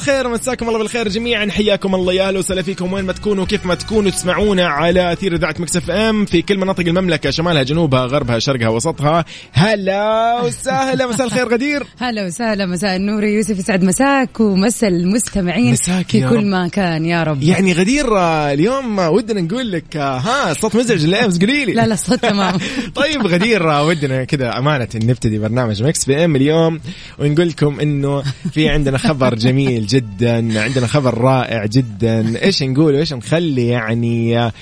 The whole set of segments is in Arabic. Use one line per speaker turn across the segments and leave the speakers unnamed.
الخير مساكم الله بالخير جميعا. حياكم الله يا أهلا وسهلا فيكم وين ما تكونوا كيف ما تكونوا تسمعونا على أثير إذاعة Mix FM في كل مناطق المملكة شمالها جنوبها غربها شرقها وسطها. هلا وسهلا مساء الخير غدير.
هلا وسهلا مساء النور يوسف يسعد مساك ومساء المستمعين
مساك
في كل
رب.
مكان يا رب.
يعني غدير اليوم ودنا نقول لك ها صوت مزعج الامس قولي لي.
لا لا صوت تمام.
طيب غدير ودنا كذا أمانة نبتدي برنامج Mix PM اليوم ونقول لكم إنه في عندنا خبر جميل جدا عندنا خبر رائع جدا. إيش نقول؟ وإيش نخلي يعني؟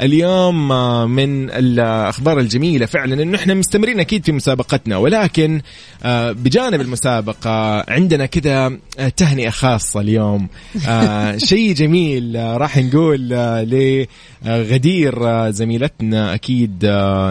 اليوم آه، من الأخبار الجميلة فعلا إنه إحنا مستمرين أكيد في مسابقتنا ولكن آه، بجانب المسابقة عندنا كذا آه، تهنئة خاصة اليوم. شيء جميل راح نقول لغدير زميلتنا أكيد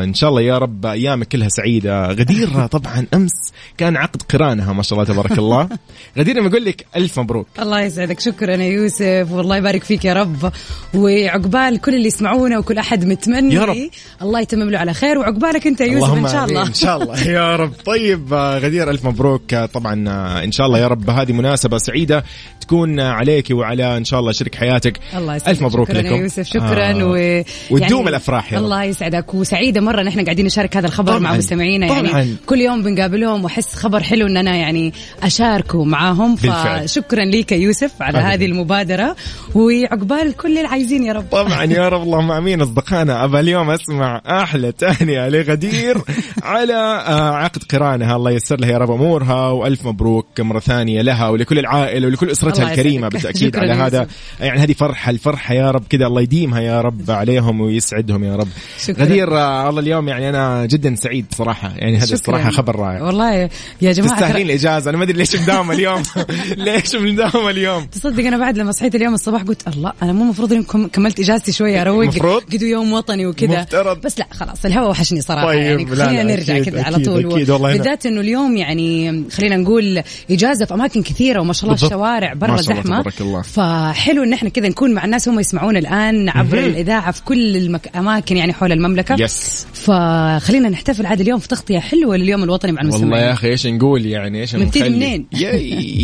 إن شاء الله يا رب أيامك كلها سعيدة. غدير طبعا أمس كان عقد قرانها ما شاء الله تبارك الله. غدير لما أقول لك ألف مبروك.
الله يسعدك شكرا يا يوسف والله يبارك فيك يا رب. وعقبال كل اللي يسمعونا وكل أحد متمني
يا رب.
الله يتمم له على خير وعقبالك أنت يا يوسف إن شاء. الله
إن شاء الله يا رب طيب آه، غدير ألف مبروك آه، طبعا آه، إن شاء الله يا رب هذه مناسبة سعيدة تكون آه، عليك وعلى إن شاء الله شريك حياتك
الله يسعدك
ألف مبروك
شكرا
لكم
يا يوسف شكرا
آه.
و...
وتدوم الأفراح يا رب
الله يسعدك وسعيدة مرة إن إحنا قاعدين نشارك هذا الخبر
طبعاً.
مع مستمعينا
طبعاً.
يعني كل يوم بنقابلهم وأحس خبر حلو إن أنا يعني أشاركه معاهم. فشكرا ليك يوسف على
أهلاً.
هذه المبادرة وعقبال كل اللي عايزين يا رب
طبعا يا رب اللهم أمين أصدقائنا ابى اليوم أسمع أحلى تهنئة لغدير على آه، عقد قرانها. الله ييسر لها يا رب أمورها وألف مبروك مرة ثانية لها ولكل العائلة ولكل
أسرتها
الكريمة.
بالتأكيد
على هذا. يعني هذه فرحة الفرحة يا رب كذا الله يديمها يا رب عليهم ويسعدهم يا رب.
شكراً.
غدير آه، الله اليوم يعني أنا جدا سعيد صراحة. يعني هذا. الصراحه خبر رائع.
والله يا جماعة
تستاهلين الإجازة. أنا ما أدري ليش مداومه اليوم. ليش مداومه اليوم؟
تصدق أنا بعد لما صحيت اليوم الصباح قلت الله أنا مو المفروض إني كم- كملت إجازتي شوية اروق
مفروض.
قدوا يوم وطني وكذا
مفترض.
بس لا خلاص الهواء وحشني صراحة
طيب،
يعني خلينا نرجع كذا على طول
أكيد، والله هنا.
بالذات إنه اليوم يعني خلينا نقول إجازة في أماكن كثيرة وما شاء الله
بالضبط.
الشوارع برا
ما شاء الله
زحمه
تبارك الله.
فحلو إن إحنا كذا نكون مع الناس هم يسمعونا الآن عبر
مهم.
الإذاعة في كل الاماكن يعني حول المملكة
يس
فخلينا نحتفل عاد اليوم في تغطية حلوة لليوم الوطني مع المستمعين
والله يا أخي إيش نقول يعني إيش
نبتدي
نخلي؟
منين؟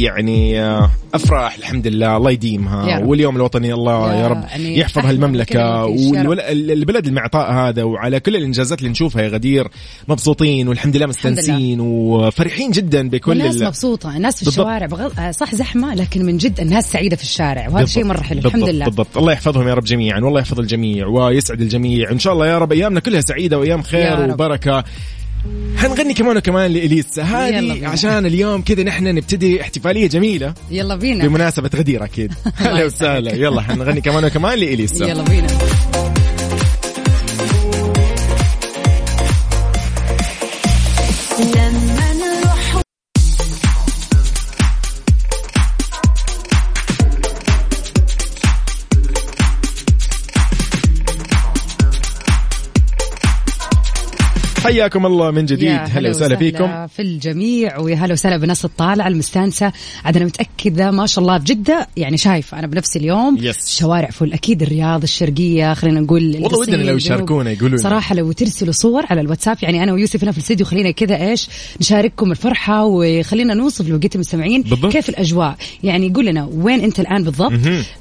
يعني آه، أفراح الحمد لله الله يديمها. واليوم الوطني الله
يا
رب
يعني
يحفظ
هالمملكة
والبلد المعطاء هذا وعلى كل الإنجازات اللي نشوفها يا غدير مبسوطين والحمد لله مستانسين وفرحين جدا بكل
والناس
ال-
مبسوطة الناس في
بالضبط.
الشوارع بغض... آه، صح زحمة لكن من جد الناس سعيدة في الشارع وهذا شيء مرة حلو الحمد لله.
بالضبط. الله يحفظهم يا رب جميعا والله يحفظ الجميع ويسعد الجميع. إن شاء الله يا رب أيامنا كلها سعيدة وأيام
يا
خير. وبركة. حنغني كمان وكمان لإليسا هذه. عشان اليوم كذا نحن نبتدي احتفالية جميلة.
يلا بينا.
بمناسبة غدير أكيد. أهلا وسهلا. يلا حنغني كمان وكمان لإليسا
يلا بينا.
حياكم الله من جديد. هلا وسهلا فيكم.
في الجميع ويا هلا وسهلا بناس الطالعه المستانسة. عاد أنا متاكده ما شاء الله بجده يعني شايفه أنا بنفسي اليوم
يس.
شوارع فل. أكيد الرياض الشرقية خلينا نقول
والله ودنا لو. يشاركونا يقولون.
صراحة لو ترسلوا صور على الواتساب يعني أنا ويوسف هنا في الاستديو خلينا كذا إيش نشارككم الفرحة وخلينا نوصف لو جيتوا مستمعين
بالضبط.
كيف الأجواء. يعني قول لنا وين أنت الآن بالضبط.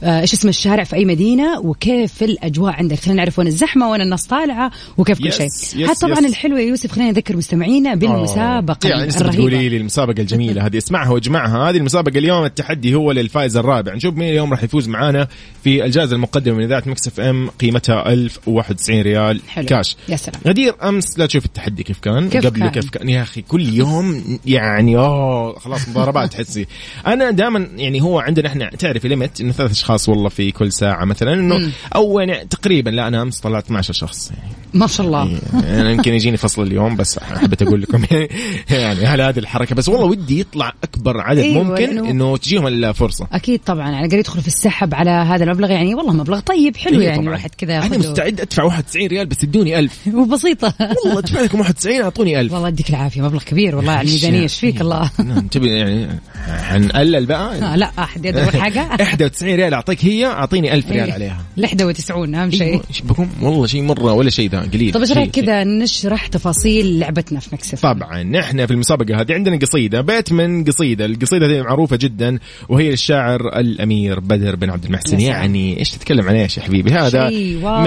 آه، إيش اسم الشارع في أي مدينة؟ وكيف الأجواء عندك؟ خلينا نعرف وين الزحمة وين الناس طالعة وكيف كل شيء. هذا طبعا. الحلو حلو يا يوسف خلينا نذكر مستمعينا بالمسابقة
يعني لسه. بتقولي لي المسابقة الجميلة هذه. اسمعها واجمعها. هذه المسابقة اليوم التحدي هو للفائز الرابع. نشوف مين اليوم راح يفوز معانا في الجائزة المقدمة من إذاعة Mix FM قيمتها 1091 ريال
حلو.
كاش.
يا سلام.
غدير أمس لا تشوف التحدي كيف كان؟
كيف
قبله
كان؟
كيف كان؟ يا أخي كل يوم يعني أوه خلاص مضاربات تحسي. أنا دائما يعني هو عندنا إحنا تعرفي limit إنه ثلاث أشخاص والله في كل ساعة مثلا إنه أو يعني تقريبا لا أنا أمس طلعت 12 شخص يعني.
ما شاء الله.
يعني أنا يمكن يجيني فصل اليوم بس حبيت أقول لكم. يعني هل هذه الحركة؟ بس والله ودي يطلع أكبر عدد
أيوة،
ممكن إنه تجيهم الفرصه
أكيد طبعا يعني قاعد يدخل في السحب على هذا المبلغ يعني والله مبلغ طيب حلو
أيوة
يعني
طبعاً.
الواحد كذا أنا.
مستعد أدفع 91 ريال بس ادوني 1000
وبسيطة.
والله أدفع لكم 91 أعطوني 1000
والله يديك العافية مبلغ كبير والله على الميزانية إيش فيك الله؟
نعم تبي يعني حنقلل بقى؟
آه لا أحد يدور حاجة
91 ريال أعطيك هي أعطيني 1000 ريال عليها.
ال 91 أهم شيء.
أيوة، إيش بكم والله شيء مرة ولا شيء ذا. قليل.
طيب
إيش
رأيك كذا نشرح تفاصيل لعبتنا في Mix FM؟
طبعا نحن في المسابقة هذه عندنا قصيدة بيت من قصيدة. القصيدة هذه معروفة جدا وهي للشاعر الأمير بدر بن عبد المحسن. يعني إيش تتكلم عن إيش يا حبيبي؟ هذا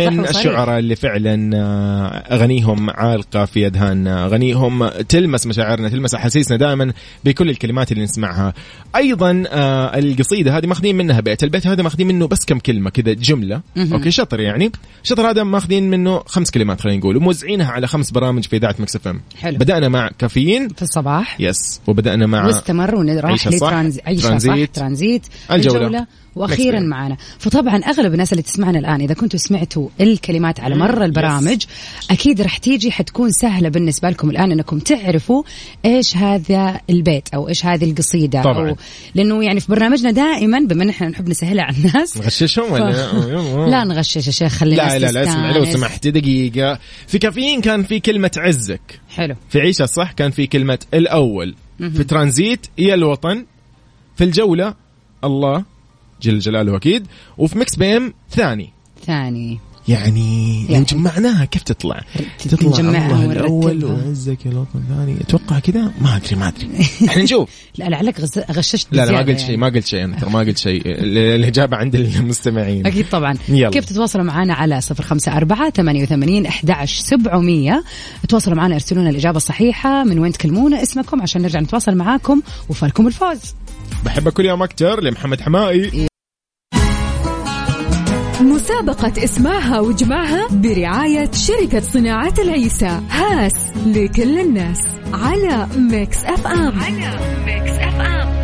من. الشعراء اللي فعلا آه، أغانيهم عالقة في أذهاننا أغانيهم تلمس مشاعرنا تلمس أحاسيسنا دائما بكل الكلمات اللي نسمعها. أيضا آه، القصيدة هذه ماخذين منها بيت. البيت هذا ماخذين منه بس كم كلمة كذا جملة. okay شطر يعني. شطر هذا ماخذين منه خمس كلمات خلينا نقول وموزعينها على خمس برامج في إذاعة Mix FM.
حلو.
بدأنا مع كافيين.
في الصباح.
yes. وبدأنا مع
واستمر وراح ل
Transit
Transit، Transit.
الجولة. وأخيرا
معنا فطبعا أغلب الناس اللي تسمعنا الآن إذا كنتوا سمعتوا الكلمات على مر البرامج أكيد راح تيجي حتكون سهلة بالنسبة لكم الآن إنكم تعرفوا إيش هذا البيت أو إيش هذه القصيدة.
طبعاً.
أو لأنه يعني في برنامجنا دائما بما إن إحنا نحب نسهلها على الناس.
نغششهم ولا؟
لا نغشش يا شيخ خلينا
لا لا لا اسمع لو سمحت دقيقة. في كافيين كان في كلمة عزك.
حلو.
في عيشة صح كان في كلمة الأول. في ترانزيت يا الوطن. في الجولة الله. جل جلاله أكيد. وفي ميكس بيم ثاني.
ثاني.
يعني لو
يعني.
جمعناها. كيف تطلع؟ تطلع الله
ونرتبها.
وعزك يا الوطن الثاني. أتوقع كذا؟ ما أدري ما أدري. إحنا نشوف
لا لعلك غششت
لا لا ما قلت شيء
يعني.
ما قلت شيء ترى ما قلت شيء. ال- الإجابة عند المستمعين.
أكيد طبعا.
يلا.
كيف تتواصلوا معنا على صفر خمسة أربعة ثمانية وثمانين أحداش سبعمية؟ تواصلوا معنا ارسلوا لنا الإجابة الصحيحة من وين تكلمونا اسمكم عشان نرجع نتواصل معاكم وفالكم الفوز.
بحبك كل يوم أكتر لمحمد حمائي.
مسابقة اسمعها واجمعها برعاية شركة صناعة العيسى هاس لكل الناس على ميكس أف أم. على ميكس أف أم.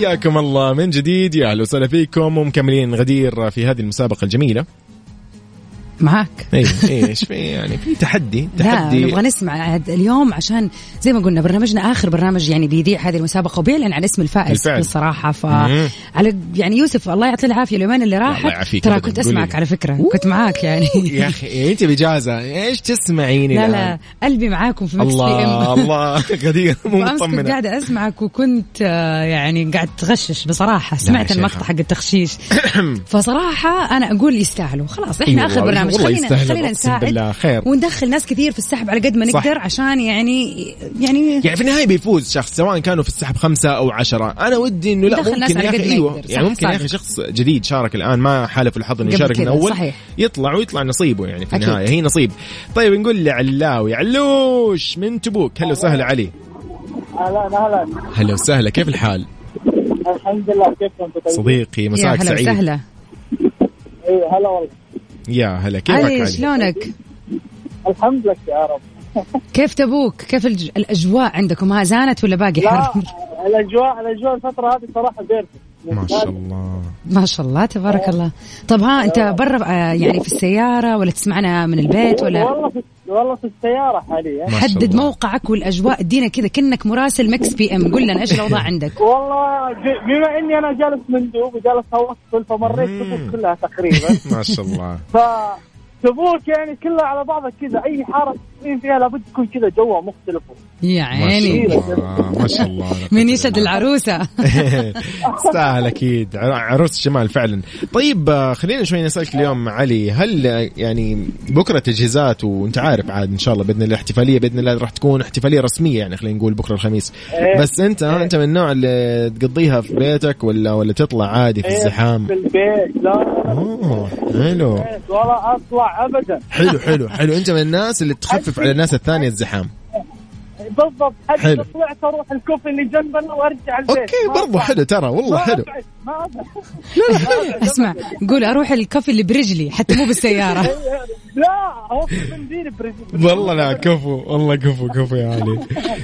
حياكم الله من جديد. يا أهلا وسهلا فيكم ومكملين غدير في هذه المسابقة الجميلة.
معاك.
اي اي إيش في يعني في تحدي
لا
تحدي.
نبغى نسمع عاد اليوم عشان زي ما قلنا برنامجنا آخر برنامج يعني بيذيع هذه المسابقة وبيعلن عن اسم الفائز
بالفعل.
بالصراحة. ف. على يعني يوسف الله يعطيه العافية اليومين اللي راحت. ترى كنت
أسمعك.
على فكرة. كنت معاك يعني.
يا أخي أنت باجازه إيش تسمعيني
لا؟ لا قلبي معاكم في مكس
الله الله. غدير مو
وامس كنت
مطمنة.
قاعدة أسمعك وكنت آه، يعني قاعد تغشش بصراحة. سمعت. المقطع حق التخشيش فصراحة أنا أقول يستاهلوا. خلاص إحنا
إي
آخر
والله،
برنامج
والله
خلينا
يستاهلوا،
خلينا نساعد
بالله خير.
وندخل ناس كثير في السحب على قد ما
صح.
نقدر عشان يعني يعني
يعني في النهاية بيفوز شخص سواء كانوا في السحب خمسة أو عشرة أنا ودي إنه لا
ندخل ناس
ممكن يا أخي
أيوه.
يعني
صح،
ممكن يا
أخي.
شخص جديد شارك الآن ما حالف الحظ
إنه
يشارك من أول
صحيح.
يطلع ويطلع نصيبه يعني في. النهاية هي نصيب طيب نقول لعلاوي علوش من تبوك هلا وسهلا علي
أهلا أهلا
هلا وسهلا كيف الحال
الحمد لله كيفكم أنتم طيبين؟
صديقي
يا
مساك
هلا
سعيد
وسهلا
اي هلا والله
يا هلا كيفك
علي شلونك؟
الحمد لك يا رب.
كيف تبوك؟ كيف الج- الأجواء عندكم؟ ها زانت ولا باقي حر؟
الأجواء الأجواء الفترة هذه صراحة بارده
ما شاء الله.
ما شاء الله تبارك الله. طب ها انت برا آه، يعني في السيارة ولا تسمعنا من البيت ولا؟
والله في والله في السيارة حاليا.
ما شاء
حدد
الله.
موقعك والأجواء. ادينا كذا كنك مراسل Mix PM. قول لنا إيش الاوضاع عندك؟
والله بما إني أنا جالس مندوب وجالس اوصل فمريت كلها تقريبا.
ما شاء الله.
ف تبوك يعني كلها على بعضها كذا. أي حاره ساكنين فيها لابد تكون كذا جوها مختلف.
يا
ما شاء
عيني
الله. ما شاء الله.
من يشهد العروسة.
تستاهل أكيد. عروس الشمال فعلا. طيب آه، خلينا شوي نسألك اليوم علي هل آه، يعني بكرة تجهيزات وأنت عارف عاد إن شاء الله بإذن الله احتفالية بإذن الله راح تكون احتفالية رسمية يعني خلينا نقول بكرة الخميس.
إيه.
بس أنت أنت من النوع اللي تقضيها في بيتك ولا ولا تطلع عادي في
إيه،
الزحام؟
في البيت لا.
أوه حلو.
ولا أطلع ابدا.
حلو حلو حلو. أنت من الناس اللي تخفف على الناس الثانية الزحام.
بالضبط. حتى
حلو.
طلعت أروح الكوفي اللي جنبنا وأرجع البيت.
أوكي
أطلع.
حلو ترى والله حلو.
ما.
اسمع قول أروح الكافي اللي برجلي حتى مو بالسيارة.
لا اوقف بنزين بريزي
والله لا كفو والله كفو كفو يا علي.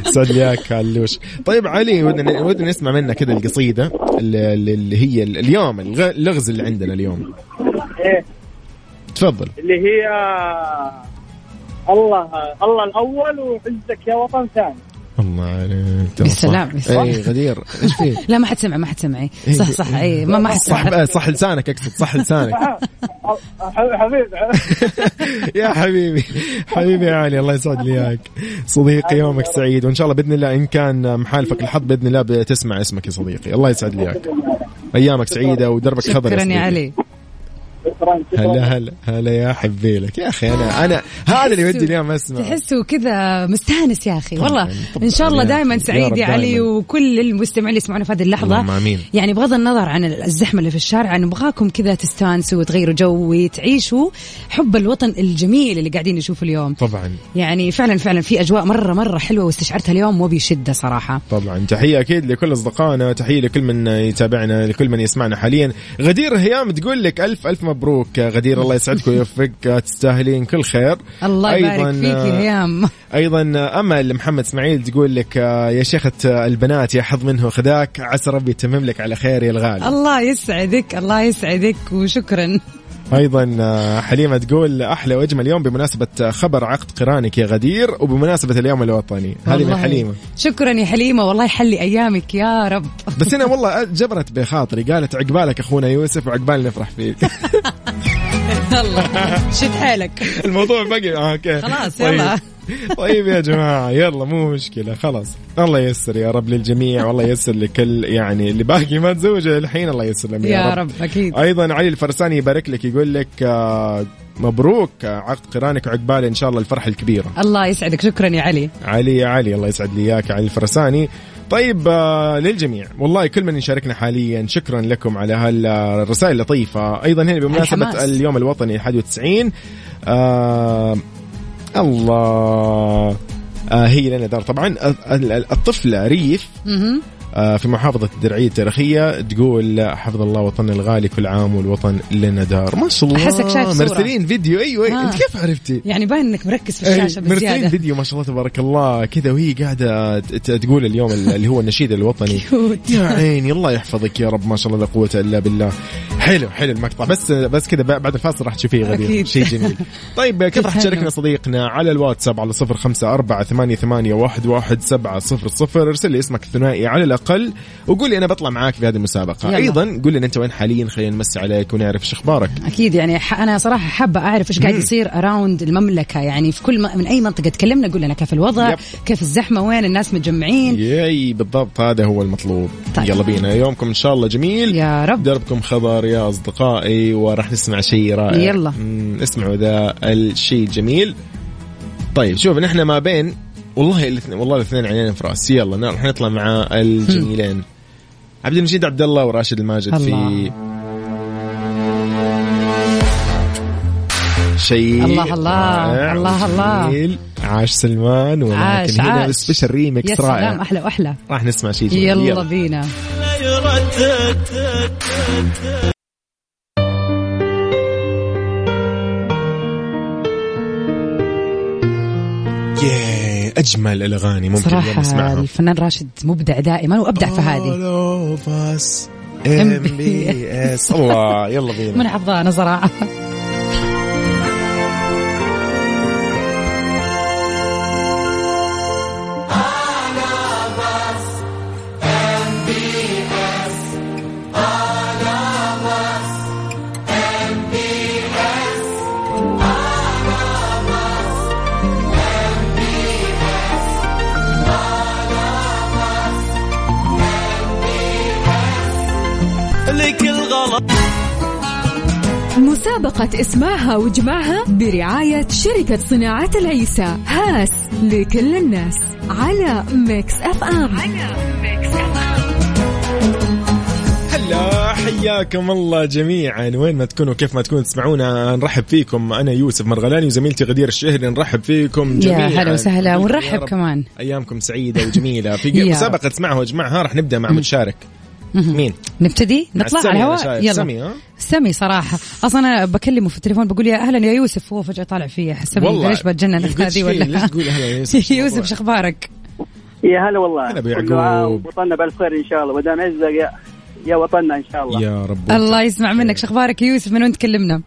سعد لي اياك علوش. طيب علي ودنا ودنا نسمع منك كذا القصيدة اللي, اللي هي اليوم الغ- اللغز اللي عندنا اليوم.
إيه.
تفضل.
اللي هي الله الله الأول وعزك يا وطن ثاني.
الله عليك.
بالسلام،.
اي غدير إيش فيه
لا ما حد سمع ما حد سمعي صح صح اي ما ما حد
صح
سمع.
صح لسانك اقصد صح لسانك.
حبيبي
يا حبيبي حبيبي يا علي الله يسعد لي إياك. صديقي يومك سعيد وإن شاء الله بإذن الله إن كان محالفك الحظ بإذن الله بتسمع اسمك يا صديقي. الله يسعد لي إياك. أيامك سعيدة ودربك خضر
شكرا يا. علي.
شكرا.
هلا هلا هلا يا حبي لك يا أخي أنا أنا هذا اللي ودي اليوم اسمع
تحسه كذا مستانس يا
أخي.
والله إن شاء الله دائما سعيد يا علي. وكل المستمعين اللي يسمعونا في هذه
اللحظة. آمين.
يعني بغض النظر عن الزحمة اللي في الشارع نبغاكم كذا تستانسوا وتغيروا جو وتعيشوا حب الوطن الجميل اللي قاعدين نشوفه اليوم.
طبعا.
يعني فعلا فعلا في أجواء مرة مرة حلوة واستشعرتها اليوم مو بشده صراحة.
طبعا. تحية أكيد لكل أصدقائنا تحيه لكل من يتابعنا لكل من يسمعنا حاليا. غدير هيام تقول لك ألف ألف مبروك. غدير الله يسعدك ويوفقك تستاهلين كل خير.
الله يبارك فيك يا هيام
أيضا أمل محمد إسماعيل تقول لك آه، يا شيخة البنات يا حظ منه خذاك عسى ربي يتمم لك على خير يا الغالي.
الله يسعدك الله يسعدك وشكرا.
أيضا آه، حليمة تقول أحلى واجمل يوم بمناسبة خبر عقد قرانك يا غدير وبمناسبة اليوم الوطني هذه من. حليمة
شكرا يا حليمة والله يحلي أيامك يا رب
بس أنا والله جبرت بخاطري قالت عقبالك أخونا يوسف وعقبال نفرح فيك
الله شد حيلك
الموضوع بقي آه أوكي
خلاص،
طيب.
يلا.
طيب يا جماعة يلا مو مشكلة خلاص. الله ييسر يا رب للجميع والله ييسر لكل يعني اللي باقي ما تزوجه الحين الله ييسر لهم
يا رب. أكيد.
أيضا علي الفرساني يبارك لك يقول لك آه، مبروك آه، عقد قرانك وعقبال إن شاء الله الفرحة الكبيرة.
الله يسعدك شكرا يا علي.
علي يا علي الله يسعد لي إياك علي الفرساني. طيب آه، للجميع والله كل من يشاركنا حاليا شكرا لكم على هالرسائل اللطيفة. أيضا هنا
بمناسبة.
اليوم الوطني 91 آه الله. آه هي لنا دار. طبعا ال- ال- الطفله ريف. آه، في محافظة الدرعية التاريخية تقول حفظ الله وطننا الغالي كل عام والوطن لنا دار. ما شاء الله.
أحسك شايف صورة.
مرسلين فيديو. أيوه
آه.
أنت كيف عرفتي؟
يعني باين إنك مركز في
إيه،
الشاشة
مرسلين
بزيادة.
فيديو ما شاء الله تبارك الله. كذا وهي ت- تقول اليوم اللي هو النشيد الوطني. يا عيني الله يحفظك يا رب. ما شاء الله لا قوة إلا بالله. حلو حلو المقطع بس بس كذا بعد الفاصل راح تشوفيه غدير. شيء جميل. طيب كيف راح. تشاركنا صديقنا على الواتساب على صفر خمسة أربعة ثمانية, ثمانية واحد, واحد سبعة صفر صفر؟ ارسل لي اسمك الثنائي على الأقل وقول لي أنا بطلع معاك في هذه المسابقة.
يلا.
أيضا قول لي أنت وين حاليا؟ خلينا نمسي عليك ونعرف إيش أخبارك.
أكيد يعني أنا صراحة حابة أعرف إيش قاعد يصير around المملكة. يعني في كل من أي منطقة تكلمنا قول لنا كيف الوضع
yep.
كيف الزحمة وين الناس متجمعين.
yay بالضبط هذا هو المطلوب.
طيب.
يلا بينا. يومكم إن شاء الله جميل.
يا رب.
دربكم خضر يا أصدقائي وراح نسمع شيء رائع.
يلا.
اسمعوا ذا الشيء الجميل. طيب شوف نحن ما بين والله الاثنين والله الاثنين عينين في رأس. يلا راح نطلع مع الجميلين. عبد المجيد عبد الله وراشد الماجد في
الله.
شيء
الله الله،
رائع
الله الله.
عاش سلمان ولكن
عاش،
هنا
عاش.
سبيشل ريمكس
يا سلام
رائع
أحلى وأحلى.
راح نسمع شيء جميل.
يلا بينا.
أجمل الأغاني ممكن
صراحة
نسمعها.
الفنان راشد مبدع دائما وأبدع في هذه.
Of us MBS الله يلا بينا.
من حفظانه صراحة
مسابقة اسمعها واجمعها برعاية شركة صناعات العيسى هاس لكل الناس على Mix FM. على Mix FM
هلا حياكم الله جميعا. وين ما تكونوا كيف ما تكونوا تسمعونا نرحب فيكم. أنا يوسف مرغلاني وزميلتي غدير الشهري نرحب فيكم جميعا.
يا هلا وسهلا ونرحب كمان.
أيامكم سعيدة وجميلة. في مسابقه اسمعها واجمعها راح نبدأ مع متشارك. مين؟
نبتدي؟ نطلع على الهواء. يلا.
سمي، ها؟
سمي صراحة. أصلا أنا بكلمه في التليفون بقول يا أهلا يا يوسف هو فجأة طالع فيا. حسبني ليش بتجنن؟ هذه ولا؟
ليش تقول هلا يا يوسف؟
يوسف شو أخبارك؟
يا هلا والله.
هلا بيعقوب.
وطننا بالف خير إن شاء الله. ودام عزك يا يا وطننا إن شاء الله.
يا رب.
الله يسمع منك. شو أخبارك يا يوسف؟ من وين تكلمنا؟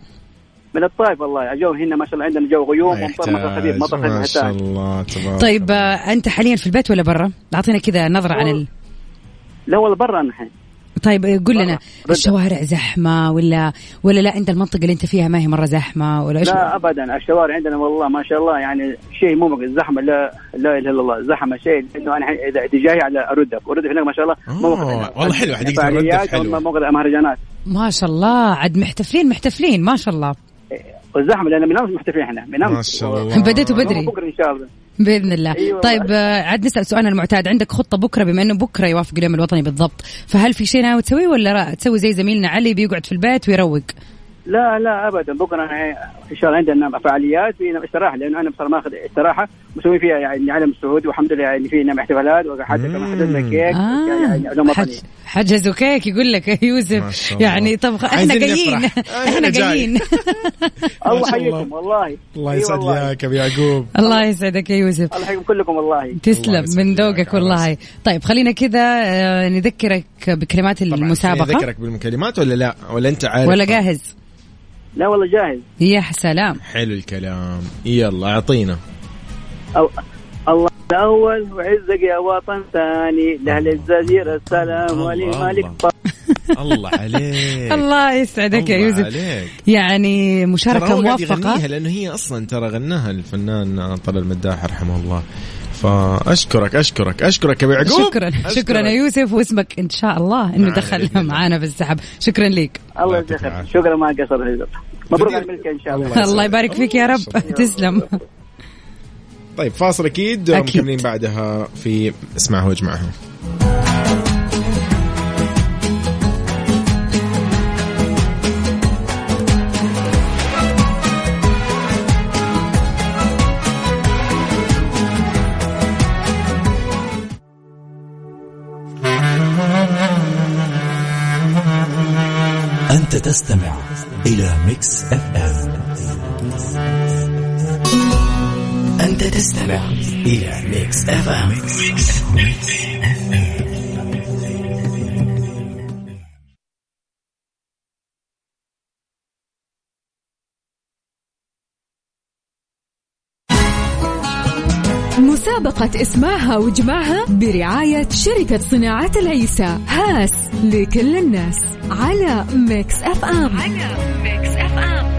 من الطائف والله. الجو هنا ما شاء الله عندنا جو غيوم
ما
ومطر مطر خفيف. مطر
ما
خفيف
شاء الله تبارك
طيب
الله.
آه، أنت حاليا في البيت ولا برا؟ أعطينا كذا نظرة عن ال...
لا والله برا أنا الحين
طيب آه، قول لنا. الشوارع زحمة ولا ولا لا أنت المنطقة اللي أنت فيها ما هي مرة زحمة ولا إيش؟
لا ابدا. الشوارع عندنا والله ما شاء الله يعني شيء مو زحمة لا لا إله إلا الله. زحمة شيء. انه أنا الحين إذا إذا جاي على اردف اردف هناك ما شاء الله مو
آه، والله حلو. حديقة الردف
فعاليات
حلوة.
مو مقل مهرجانات.
ما شاء الله. عاد محتفلين محتفلين ما شاء الله.
والزحمة لأن من امس محتفلين إحنا. من امس
ما شاء الله.
بديتوا بدري.
بكره إن شاء الله.
بإذن الله.
أيوة.
طيب آه، عاد نسأل سؤالنا المعتاد. عندك خطة بكرة بما إنه بكرة يوافق اليوم الوطني بالضبط. فهل في شيء ناوي تسويه ولا لا تسوي زي زميلنا علي بيقعد في البيت ويروق؟
لا لا ابدا. بكرة أنا إن شاء الله عندنا فعاليات. في استراحة لأنه أنا بصراحه ماخذ استراحة. مسوي فيها يعني علم السعودي والحمد لله يعني في نعم احتفالات وحتى كمان حددنا كيك يعني علوم
آه حج
وطني
حجزوا كيك يقول لك يا يوسف. يعني طب
إحنا
جايين.
إحنا.
جايين
الله. يحييكم والله.
الله يسعد أبو يعقوب.
الله يسعدك يا يوسف.
الله يحييكم كلكم والله.
تسلم من ذوقك والله. طيب خلينا كذا آه، نذكرك بكلمات المسابقة.
اذكرك بالمكالمات ولا لا؟ ولا أنت عارف؟
ولا جاهز.
لا والله جاهز.
يا سلام.
حلو الكلام. يلا أعطينا.
أو الله الأول وعزك يا وطن ثاني. لأهل الجزيرة السلام
الله،
ولمالك
الله. الله عليك.
الله يسعدك يا
الله
يوسف.
عليك.
يعني مشاركة
موفقة. لأنه هي أصلا ترى غناها الفنان طلال المداح رحمه الله. فأشكرك أشكرك أشكرك يا ابو يعقوب
شكرا. شكرا يا يوسف واسمك إن شاء الله إنه
معنا
دخل. معنا في السحب شكرا لك
الله يجزاك. شكرا ما قصر مبروك على
جدير.
الملك إن شاء
الله
الله
يبارك فيك يا رب. تسلم
طيب فاصل أكيد
أكيد.
مكملين بعدها في اسمعها واجمعها
أنت تستمع إلى Mix FM. أنت تستمع إلى Mix FM.
مسابقة اسمعها واجمعها برعاية شركة صناعات العيسى. هاس لكل الناس. على Mix FM. على Mix FM.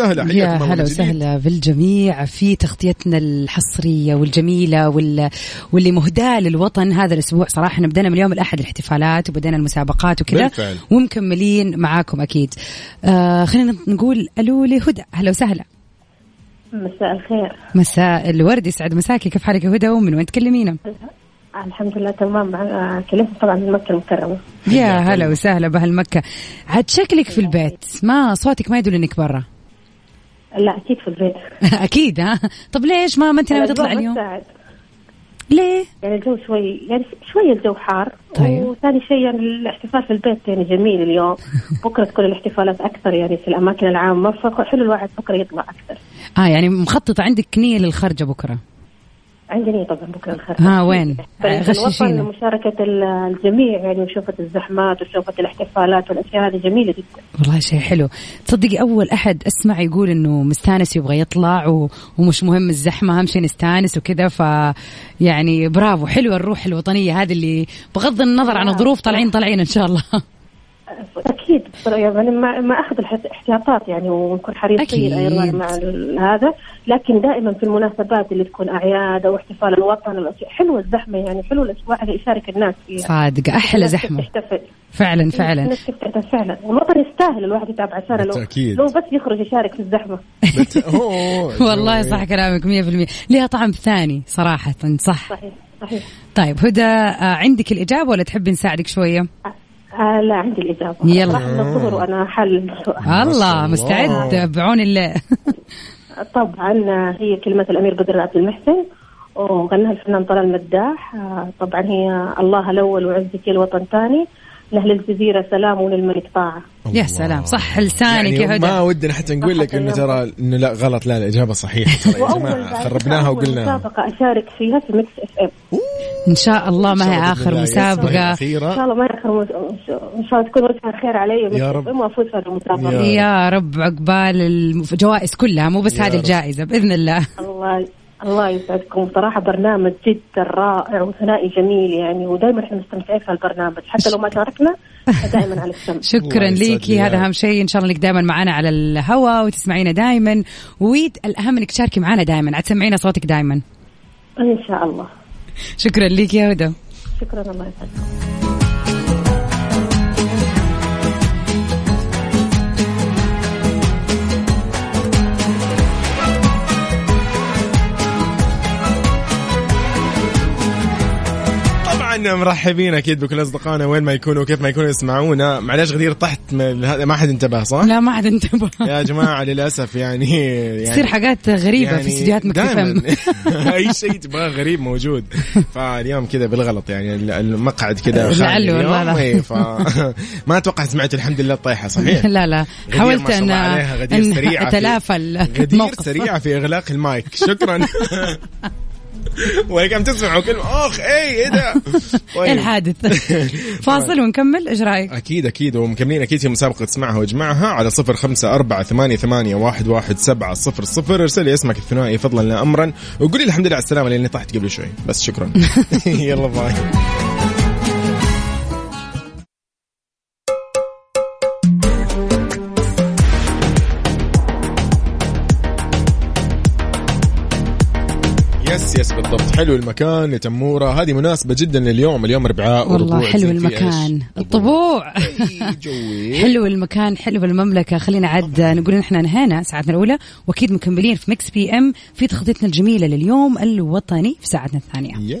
هلا وسهلا
يا
حياكم الله
هلا. وسهلا بالجميع في تغطيتنا الحصرية والجميلة وال... واللي مهداة للوطن هذا الأسبوع. صراحة إحنا بدينا من يوم الأحد الاحتفالات وبدينا المسابقات وكذا. ومكملين معاكم أكيد. آه خلينا نقول ألو لهدى. هلا وسهلا.
مساء الخير.
مساء الورد يسعد مساكي. كيف حالك يا هدى؟ ومن وين تكلمينا؟
الحمد لله تمام. آه، كلمت طبعا من مكة المكرمة.
يا هلا وسهلا بأهل مكة. عاد شكلك في البيت ما صوتك ما يدل انك برا.
لا أكيد في البيت.
أكيد ها؟ طب ليش ما ما انت ناوي تطلع اليوم. ليه؟
يعني الجو شوي يعني شوية الجو حار.
طيب.
وثاني شيء يعني الاحتفال في البيت يعني جميل اليوم. بكرة تكون الاحتفالات أكثر يعني في الأماكن العامة. فحلو الواحد بكرة يطلع أكثر.
آه يعني مخططة عندك نية للخرجة بكرة.
عندي نية طبعا بكرة الخير
ها وين؟ غششينا
مشاركة الجميع يعني وشوفة الزحمات وشوفة الاحتفالات والأشياء هذه جميلة جدا.
والله شيء حلو. تصدقي أول أحد أسمع يقول إنه مستانس يبغى يطلع و... ومش مهم الزحمة أهم شيء نستانس وكذا ف يعني برافو. حلوة الروح الوطنية هذه اللي بغض النظر عن الظروف طالعين طالعين إن شاء الله.
أكيد يعني ما ما أخذ الاحتياطات يعني ونكون حريصين. أيضا مع هذا. لكن دائما في المناسبات اللي تكون أعياد أو احتفال الوطن حلوة الزحمة يعني حلو الأسبوع هذا يشارك الناس فيها.
صادقة أحلى
الناس
زحمة.
تحتفل.
فعلا فعلا.
فعلا. والوطن يستاهل الواحد يتعب عشانه لو
بالتأكيد.
لو بس يخرج يشارك في
الزحمة.
والله. صح كلامك 100% ليها طعم ثاني صراحة صح.
صحيح صحيح.
طيب هدى آه، عندك الإجابة ولا تحبي نساعدك شوية؟
آه لا عندي الإجابة.
يلا.
من الظهر وأنا حل السؤال.
الله
الله.
مستعد بعون الله.
طبعا هي كلمة الأمير بدر عبد المحسن. وغناها الفنان طلال مداح. طبعا هي الله الأول وعزك الوطن ثاني. لأهل الجزيرة سلام وللملك طاعة.
يا سلام صح لسانك يا
يعني ما
هدى
ودنا حتى نقول لك
إنه.
ترى إنه لا غلط. لا الاجابه صحيحة ترى يا
جماعة.
خربناها وقلنا
مسابقة أشارك فيها في Mix F M.
إن شاء الله ما هي مسابقة.
إن
الأخيرة.
شاء الله ما يأخر مس- إن شاء الله تكون وجهها خير علي
يا رب.
إم وأفوز في المسابقة.
يا
يا رب عقبال الجوائز كلها مو بس
يا
هذه
رب.
الجائزة بإذن الله.
الله الله يسعدكم. صراحة برنامج جدا رائع وثنائي جميل يعني ودائما إحنا مستمتعين في هالبرنامج. حتى لو ما شاركنا دائما على السمع.
شكرا ليكي.
لي
هذا أهم شيء. إن شاء الله إنك دائما معنا على الهواء وتسمعينا دائما والاهم إنك تشاركي معنا دائما عاد تسمعينا صوتك دائما
إن شاء الله.
شكرا ليك يا هدى.
شكرا. الله يسعدكم.
مرحبين أكيد بكل أصدقائنا وين ما يكونوا وكيف ما يكونوا يسمعونا. معلش غدير طحت ما حد انتبه صح؟
لا ما عاد انتبه.
يا جماعة للأسف يعني يعني
تصير حاجات غريبة في استديوهات مكتب
أي شيء تبغاه غريب موجود. فاليوم كذا بالغلط يعني المقعد كذا
لعله والله لا.
ف ما أتوقع سمعت الحمد لله الطيحه صحيح؟
لا لا.
غدير
حاولت
أن غدير في-
أتلافى
غدير
الموقف.
سريعة في إغلاق المايك. شكرا. وهي كم تسمعوا كلمة أخ اي إيه ده؟ إيه.
الحادث. فاصل ونكمل إيش رأيك؟
أكيد أكيد ومكملين أكيد في مسابقة اسمعها واجمعها على صفر خمسة أربعة ثمانية, ثمانية واحد, واحد سبعة صفر صفر. ارسل لي اسمك الثنائي فضلا لا امرا وقولي لي الحمد لله على السلامة لاني طحت قبل شوي. بس شكرا. يلا باي. yes yes بالضبط. حلو المكان يا تمورة. هذه مناسبة جدا لليوم. اليوم أربعاء
والله حلو المكان؟ الطبوع. حلو المكان حلو المملكة خلينا عاد نقول إن إحنا انهينا ساعتنا الأولى وأكيد مكملين في Mix PM في تغطيتنا الجميلة لليوم الوطني في ساعتنا الثانية.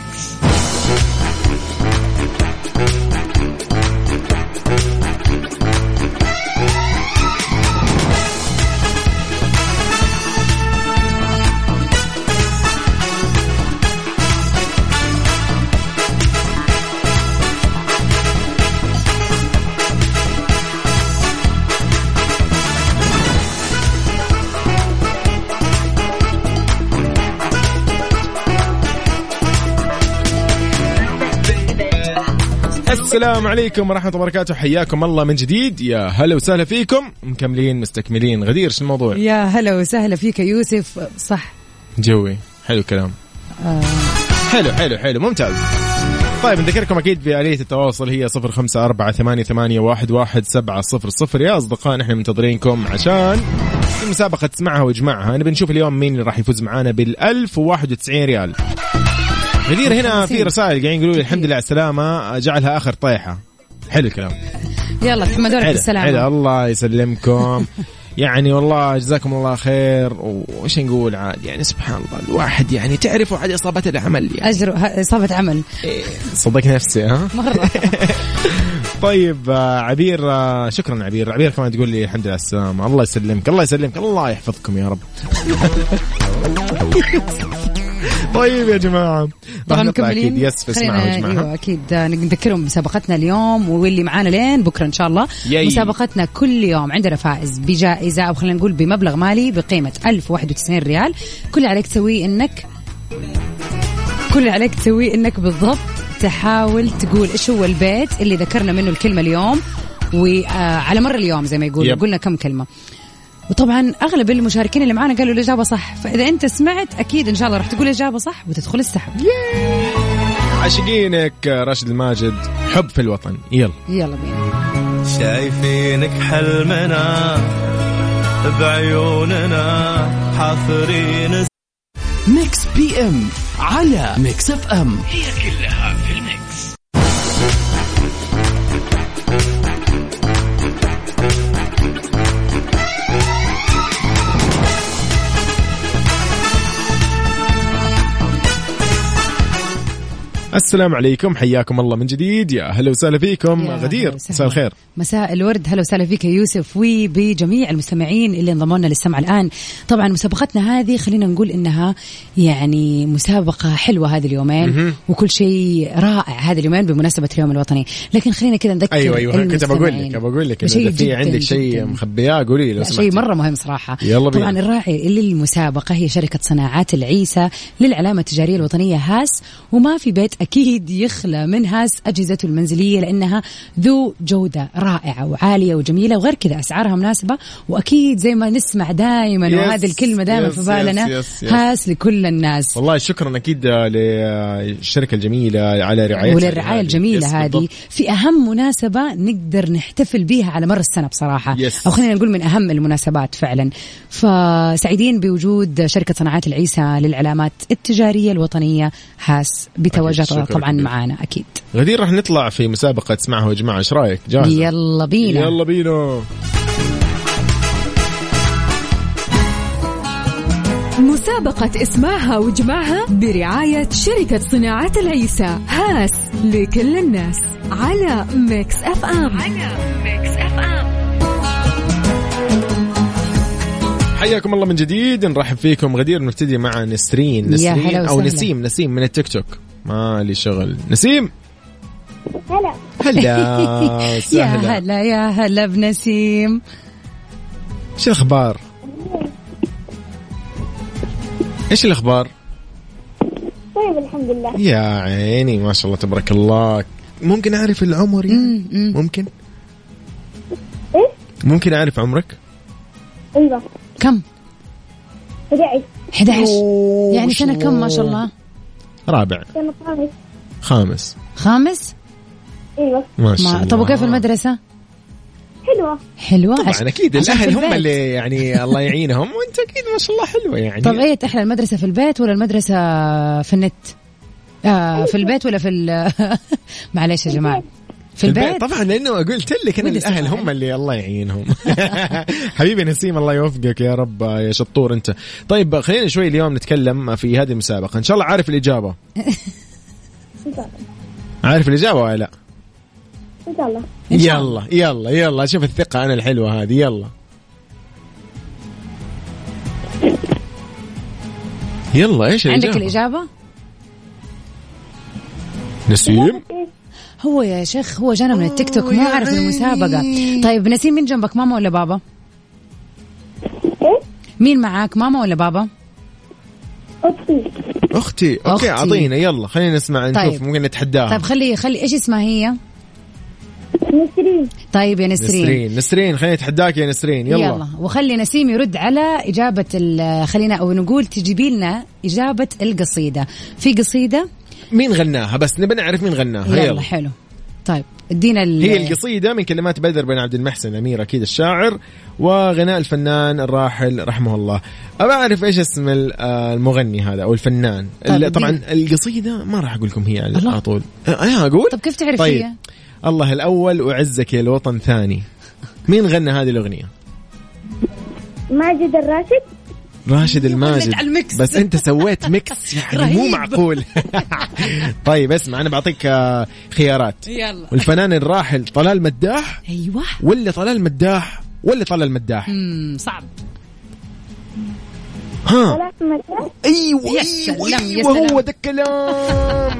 السلام عليكم ورحمة الله وبركاته. حياكم الله من جديد. يا هلا وسهلا فيكم. مكملين مستكملين. غدير شو الموضوع؟
يا هلا وسهلا فيك يوسف. صح.
جوي. حلو الكلام. حلو حلو حلو. ممتاز. طيب نذكركم أكيد بآلية التواصل. هي صفر خمسة أربعة ثمانية, ثمانية واحد, واحد سبعة صفر صفر. يا أصدقاء نحن منتظرينكم عشان في مسابقة تسمعها واجمعها نبي نشوف اليوم مين اللي راح يفوز معانا بالألف وواحد وتسعين ريال. غدير هنا في رسائل قاعدين يقولوا لي الحمد لله على السلامة. جعلها آخر طيحة حلو الكلام.
يلا تحمدوا لك
حلو
بالسلامة.
حلو. الله يسلمكم. يعني والله جزاكم الله خير. وش نقول عاد؟ يعني سبحان الله الواحد يعني تعرفوا عاد إصابة العمل يعني.
أجر ه- إصابة عمل.
صدق نفسي ها؟
مرة.
طيب آه، عبير آه، شكرا عبير. عبير كمان تقول لي الحمد لله على السلامة. الله يسلمك الله يسلمك الله يحفظكم يا رب. طيب يا جماعة.
طبعا
نطلع
مكملين.
أكيد يس واجمعها
أيوه أكيد. نذكرهم بمسابقتنا اليوم واللي معانا لين بكرة إن شاء الله.
ياي.
مسابقتنا كل يوم عندنا فائز بجائزة أو خلينا نقول بمبلغ مالي بقيمة 1091 ريال. كل اللي عليك تسويه إنك كل اللي عليك تسويه إنك بالضبط تحاول تقول إيش هو البيت اللي ذكرنا منه الكلمة اليوم. وعلى مر اليوم زي ما يقولوا. قلنا كم كلمة. وطبعا أغلب المشاركين اللي معانا قالوا الإجابة صح. فإذا أنت سمعت أكيد إن شاء الله راح تقول الاجابه صح وتدخل السحب.
عاشقينك راشد الماجد حب في الوطن. يلا.
يلا بينا.
شايفينك حلمنا بعيوننا حاضرين
Mix PM على Mix FM. هي كلها في ال mix.
السلام عليكم حياكم الله من جديد. يا هلا وسهلا فيكم. غدير. مساء الخير.
مساء الورد. هلا وسهلا فيك يا يوسف. وبجميع المستمعين اللي انضموا لنا للسمع الآن. طبعا مسابقتنا هذه خلينا نقول إنها يعني مسابقة حلوة هذه اليومين وكل شيء رائع هذه اليومين بمناسبة اليوم الوطني. لكن خلينا كذا نذكر
أيوه أيوه كنت بقول لك بقول لك اذا في عندك شيء. مخبياه قولي لي لو
شيء مرة مهم صراحة.
يلا بينا.
طبعا الراعي للمسابقة هي شركة صناعات العيسى للعلامة التجارية الوطنية هاس وما في بيت أكيد يخلى من هاس أجهزته المنزلية لأنها ذو جودة رائعة وعالية وجميلة وغير كذا أسعارها مناسبة وأكيد زي ما نسمع دائما وهذه الكلمة دائما في بالنا. هاس لكل الناس
والله شكرا أكيد للشركة الجميلة على رعايتها
وللرعاية. الجميلة هذه. في أهم مناسبة نقدر نحتفل بيها على مر السنة بصراحة
يس.
أو خلينا نقول من أهم المناسبات فعلا فسعيدين بوجود شركة صناعات العيسى للعلامات التجارية الوطنية هاس بتواجدها
شكرا
طبعا
كبير.
معانا أكيد.
غدير راح نطلع في مسابقة اسمعها يا جماعة إيش رأيك؟ جاهزة؟
يلا بينا.
يلا بينا.
مسابقة اسمعها وجمعها برعاية شركة صناعات العيسى. هاس لكل الناس. على Mix FM. على Mix FM.
حياكم الله من جديد. نرحب فيكم غدير نبتدي مع نسرين.
يا
نسرين أهلا
وسهلا.
نسيم نسيم من التيك توك. ما لي شغل. نسيم؟
هلا.
هلا.
يا هلا يا هلا بنسيم
إيش الأخبار؟ إيش الأخبار؟
طيب الحمد لله.
يا عيني ما شاء الله تبارك الله. ممكن أعرف العمر يعني؟
مم، مم.
ممكن؟
إيه؟
ممكن أعرف عمرك؟
أيوه.
كم؟
11
11
أوه،
يعني سنة كم ما شاء
الله. رابع.
خامس.
خامس.
خامس؟
إيوه.
ما شاء الله
طب وكيف المدرسة؟
حلوة.
حلوة؟
طبعا
عش- أكيد
الأهل هم. اللي يعني الله يعينهم وأنت أكيد ما شاء الله حلوة يعني.
طب إيه أحلى المدرسة في البيت ولا المدرسة في النت؟ آه في البيت ولا في ال معليش يا جماعة. في البيت.
طبعا لأنه قلت لك أنا
الأهل.
هم اللي الله يعينهم. حبيبي نسيم الله يوفقك يا رب يا شطور أنت. طيب خلينا شوي اليوم نتكلم في هذه المسابقة. إن شاء الله عارف الإجابة.
ان شاء الله
عارف الإجابة ولا لا؟
إن شاء الله.
يلا يلا يلا. شوف الثقة أنا الحلوة هذه. يلا. يلا إيش
عندك
الإجابة؟
الإجابة؟
نسيم؟
هو يا شيخ هو جانا من التيك توك مو عارف المسابقة. طيب نسيم مين جنبك ماما ولا بابا؟
إيه؟
مين معاك ماما ولا بابا؟
أختي.
أختي. أوكي.
اعطينا يلا خلينا نسمع نشوف
طيب.
ممكن نتحداها.
طيب خلي خلي إيش اسمها هي؟
نسرين.
طيب يا نسرين.
نسرين نسرين خلينا نتحداك يا نسرين يلا,
يلا. وخلي نسيم يرد على إجابة ال- خلينا أو نقول تجيبي لنا إجابة القصيدة. في قصيدة؟
مين غناها؟ بس نبي نعرف مين غناها.
يلا,
يلا,
حلو. طيب ادينا ال-
هي القصيدة من كلمات بدر بن عبد المحسن أمير أكيد الشاعر وغناء الفنان الراحل رحمه الله. أبى أعرف إيش اسم آه، المغني هذا أو الفنان.
طيب،
طبعا
ادينا.
القصيدة ما راح أقول لكم هي على طول. أه أه، أقول؟
طب كيف تعرف
طيب.
هي؟
الله الأول وعزك يا الوطن ثاني. مين غنى هذه الأغنية؟
ماجد الراشد.
راشد الماجد
على.
بس انت سويت mix يعني مو. معقول طيب اسمع أنا بعطيك آه، خيارات
يلا
والفنان الراحل طلال مداح
أيوه
ولا طلال مداح ولا طلال مداح
امم صعب
ها
أيوه
أيوه
أيوه.
هو ده الكلام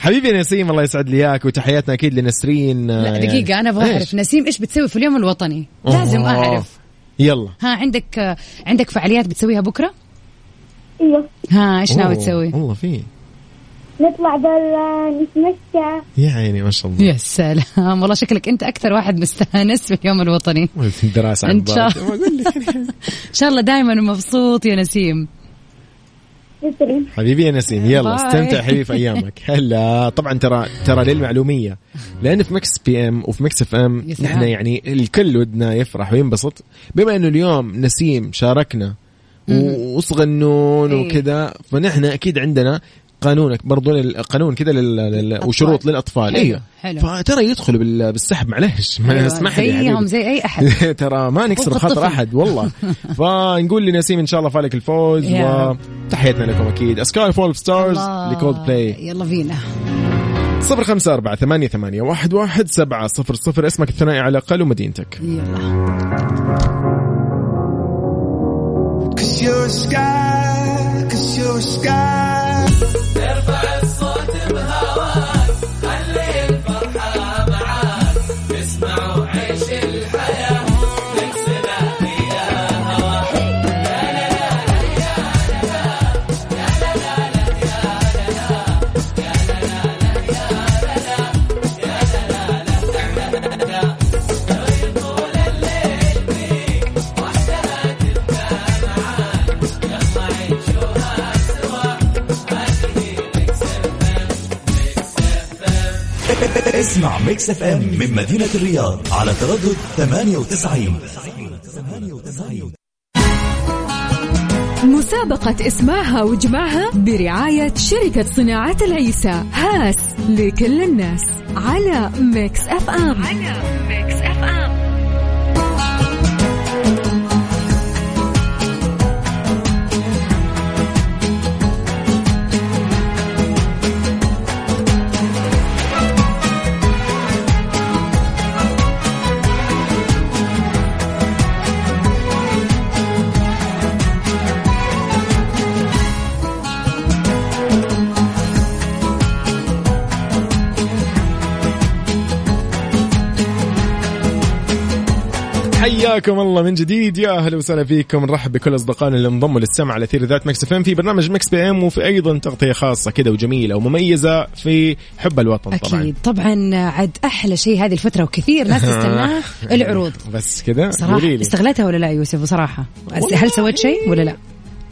حبيبي نسيم الله يسعد لي إياك وتحياتنا أكيد لنسرين آه،
لا
يعني.
دقيقة أنا أبغى
إيش؟
أعرف نسيم إيش بتسوي في اليوم الوطني لازم
أوه. يلا.
ها عندك عندك فعاليات بتسويها بكرة؟
أيوه
ها إيش ناوي تسوي؟
والله في.
نطلع برا نتمشى.
يا عيني ما شاء الله.
يا سلام. والله شكلك أنت أكثر واحد مستأنس في اليوم الوطني.
الدراسة
إن
عن
شاء
بعد
الله. إن شاء الله دائما مبسوط يا نسيم.
حبيبي يا نسيم يلا. استمتع حبيبي في أيامك هلا طبعا ترى ترى للمعلومية لأن في Mix PM وفي
Mix FM.
نحن يعني الكل ودنا يفرح وينبسط بما إنه اليوم نسيم شاركنا وصغنون
إيه.
وكذا فنحن أكيد عندنا قانون برضو لل- قانون كذا لل- لل- وشروط للأطفال.
حلو،
أيوه
حلو.
فترى يدخلوا بال- بالسحب معلش ما
أيوة،
اسمح لي
زيهم. زي أي أحد.
ترى ما نكسر خاطر. أحد والله. فنقول لنسيم إن شاء الله فالك الفوز. وتحياتنا لكم أكيد. Sky full of
stars.
لكولد بلاي
يلا بينا.
صفر خمسة أربعة ثمانية ثمانية واحد واحد سبعة صفر صفر. اسمك الثنائي على الأقل ومدينتك.
يلا.
Erva
اسمع Mix FM من مدينة الرياض على تردد 98
مسابقة اسمعها وجمعها برعاية شركة صناعة العيسى. هاس لكل الناس. على Mix FM على Mix F
حياكم الله من جديد. يا أهلا وسهلا فيكم. نرحب بكل أصدقائنا اللي انضموا للسمع على أثير إذاعة Mix في برنامج Mix PM وفي أيضا تغطية خاصة كذا وجميلة ومميزة في حب الوطن طبعا.
أكيد. طبعا عاد أحلى شيء هذه الفترة وكثير ناس تستناه العروض.
بس كذا؟ صراحة. لي.
استغلتها ولا لا يوسف؟ بصراحه هل سويت شيء ولا لا؟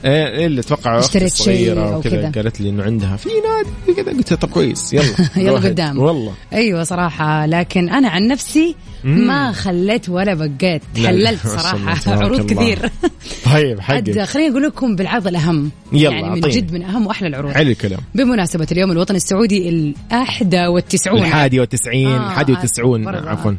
إيه إيه اللي أتوقع
اشتريت شيء
وكذا
كذا.
قالت لي إنه عندها. في نادي كذا. قلت طب كويس يلا.
يلا. قدام
والله.
أيوه صراحة. لكن أنا عن نفسي ما خليت ولا بقيت. حللت
صراحة
عروض. كثير
طيب حقك.
خليني أقول لكم بالعرض الأهم.
يلا،
يعني من. جد من أهم وأحلى العروض.
حلو الكلام.
بمناسبة اليوم الوطني السعودي الأحدى والتسعون.
الحادي والتسعين.
آه،
الحادي والتسعون
برضه.
عفوا.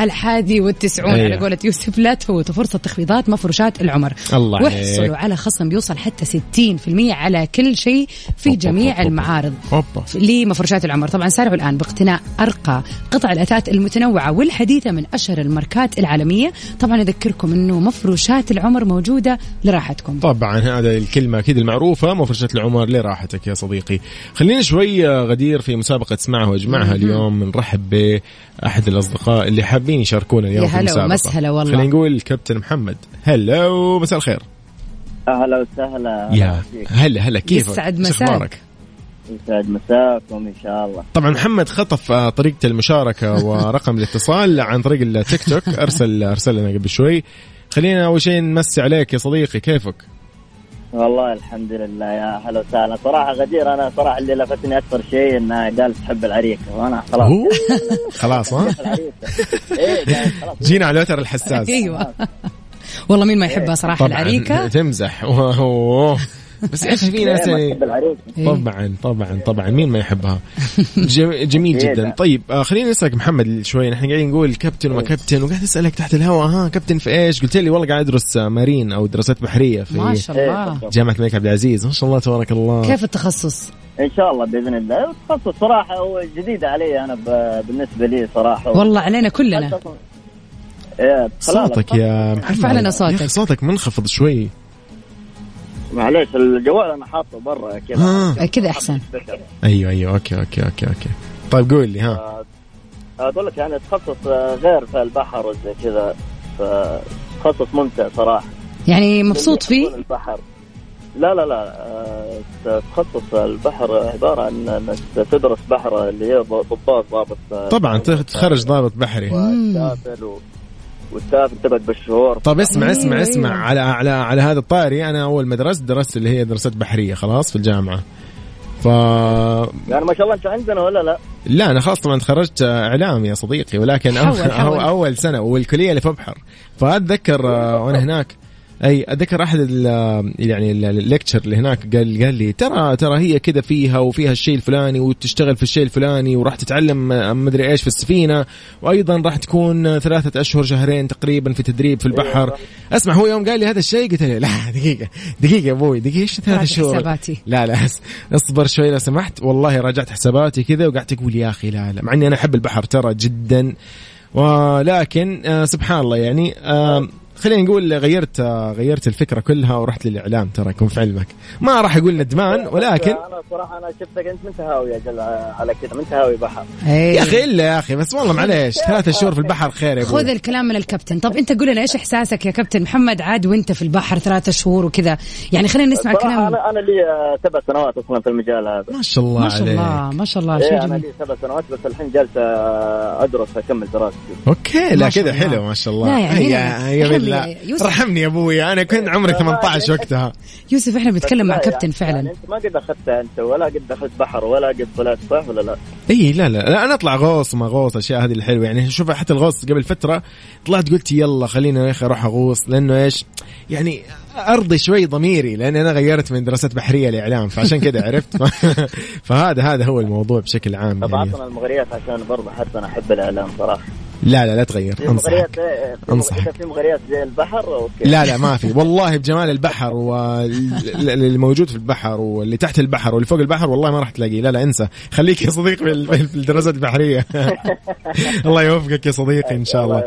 الحادي والتسعون
أيه.
على قولة يوسف لا تفوتوا فرصة تخفيضات مفروشات العمر.
الله عليك.
واحصلوا على خصم بيوصل حتى 60% على كل شيء في
أوب،
جميع
أوب، أوب.
المعارض.
أوبا.
لمفروشات العمر. طبعا سارعوا الآن باقتناء أرقى قطع الأثاث المتنوعة والحديثة من أشهر الماركات العالمية. طبعا أذكركم أنه مفروشات العمر موجودة لراحتكم.
طبعا هذا الكلمة أكيد المعروفة مفرشة العمر لراحتك يا صديقي. خلينا شوي غدير في مسابقة اسمعها وأجمعها اليوم. نرحب بأحد الأصدقاء اللي حابين يشاركونا اليوم
يا
في
هلا
المسابقة.
ومسهلا والله.
خلينا نقول كابتن محمد. هلو مساء الخير.
أهلا وسهلا.
يا هلا هلا. كيفك؟
يسعد مساك.
يسعد مساكم إن شاء الله.
طبعا محمد خطف طريقة المشاركة ورقم الاتصال عن طريق التيك توك. أرسل أرسل لنا قبل شوي. خلينا أول شيء نمسي عليك يا صديقي. كيفك؟
والله الحمد لله يا أهلا وسهلا. صراحة غدير أنا صراحة اللي لفتني أكثر شيء انها قالت تحب العريكه وأنا خلاص.
خلاص ها؟
قالت خلاص.
جينا على الوتر الحساس.
أيوه. والله مين ما يحبها صراحة
طبعا
العريكه
تمزح. بس أخي في ناس
إيه، ما
يعني
إيه.
طبعا طبعا طبعا. مين ما يحبها؟ جم- جميل
إيه
جدا. طيب آه خلينا نسالك محمد شوي. نحن قاعدين نقول كابتن وما كابتن وقاعد أسألك تحت الهواء ها كابتن في إيش؟ قلت لي والله قاعد أدرس آه، مارين أو دراسات بحرية
ما
في
شاء الله.
جامعة الملك عبد العزيز. ما شاء الله تبارك الله.
كيف التخصص؟
إن شاء الله بإذن الله. تخصص صراحة هو جديد علي أنا بالنسبة لي صراحة.
والله علينا كلنا.
صوتك يا محمد.
ارفع لنا صوتك.
صوتك منخفض شوي.
معليش الجوال أنا حاطه برا. كذا.
كذا أحسن.
أيوه أيوه okay okay okay okay. طيب قول لي ها.
أقول لك يعني تخصص غير في البحر وزي كذا فتخصص ممتع صراحة.
يعني مبسوط فيه؟
البحر.
لا لا لا آه، تخصص البحر عبارة عن إنك تدرس بحر اللي هي ضباط ضابط آه،
طبعا تخرج ضابط بحري.
وتسافر و... وتسافر تبعد بالشهور
طب اسمع اسمع. اسمع على على على هذا الطاري أنا أول ما درست درست اللي هي دراسات بحرية خلاص في الجامعة. ف
يعني ما شاء الله أنت عندنا ولا لا؟
لا أنا خلاص طبعا تخرجت اعلام يا صديقي ولكن حول حول. أول سنة والكلية اللي في بحر فأتذكر آه، وأنا هناك أي اتذكر أحد ال يعني الليكتشر اللي هناك قال قال لي ترى ترى هي كذا فيها وفيها الشيء الفلاني وتشتغل في الشيء الفلاني وراح تتعلم مدري إيش في السفينة وأيضا راح تكون ثلاثة أشهر شهرين تقريبا في تدريب في البحر. أسمع هو يوم قال لي هذا الشيء قلت له لا دقيقة دقيقة يا أبوي دقيقة إيش ثلاثة شهور؟ حساباتي. لا لا أصبر شوي لو سمحت. والله راجعت حساباتي كذا وقعدت أقول يا أخي لا لا مع إني أنا أحب البحر ترى جدا. ولكن آه سبحان الله يعني آه خلينا نقول غيرت غيرت الفكرة كلها ورحت للإعلام ترى يكون في علمك. ما راح أقول ندمان ولكن
أنا صراحة أنا شفتك أنت من تهاوي أجل على كذا من تهاوي بحر.
يا أخي إلا يا أخي بس والله معليش ثلاثة شهور في البحر خير يا
خذ الكلام من الكابتن. طب أنت قول لنا إيش إحساسك يا كابتن محمد عاد وأنت في البحر ثلاثة شهور وكذا؟ يعني خلينا نسمع كلام.
أنا أنا لي سبع سنوات أصلا في المجال هذا.
ما شاء الله
ما شاء الله ما شاء الله
إيه أنا لي سبع سنوات بس الحين جالس أدرس أكمل دراستي.
okay لا كذا حلو ما شاء الله.
لا يعني
يا, يا رحمني يا أبوي أنا كنت عمري 18 وقتها
يوسف إحنا بنتكلم مع كابتن يعني فعلا يعني
أنت ما قد اخذتها أنت ولا قد أخذت بحر ولا قد طلعت صح ولا لا؟
إي لا لا لا أنا أطلع غوص ما غوص أشياء هذه الحلوة يعني شوف حتى الغوص قبل فترة طلعت قلت يلا خلينا يا أخي أروح أغوص لأنه إيش؟ يعني أرضي شوي ضميري لأن أنا غيرت من دراسات بحرية لاعلام فعشان كذا عرفت فهذا هذا هو الموضوع بشكل عام
طب يعني. المغريات عشان برضه حتى أنا أحب الإعلام صراحة
لا لا لا تغير. أنصحك.
أنصحك. في مغريات زي البحر؟ أوكي.
لا لا ما في. والله بجمال البحر واللي موجود في البحر واللي تحت البحر واللي فوق البحر والله ما راح تلاقيه. لا لا انسى. خليك يا صديقي في الدراسات البحرية. الله يوفقك يا صديقي إن شاء الله.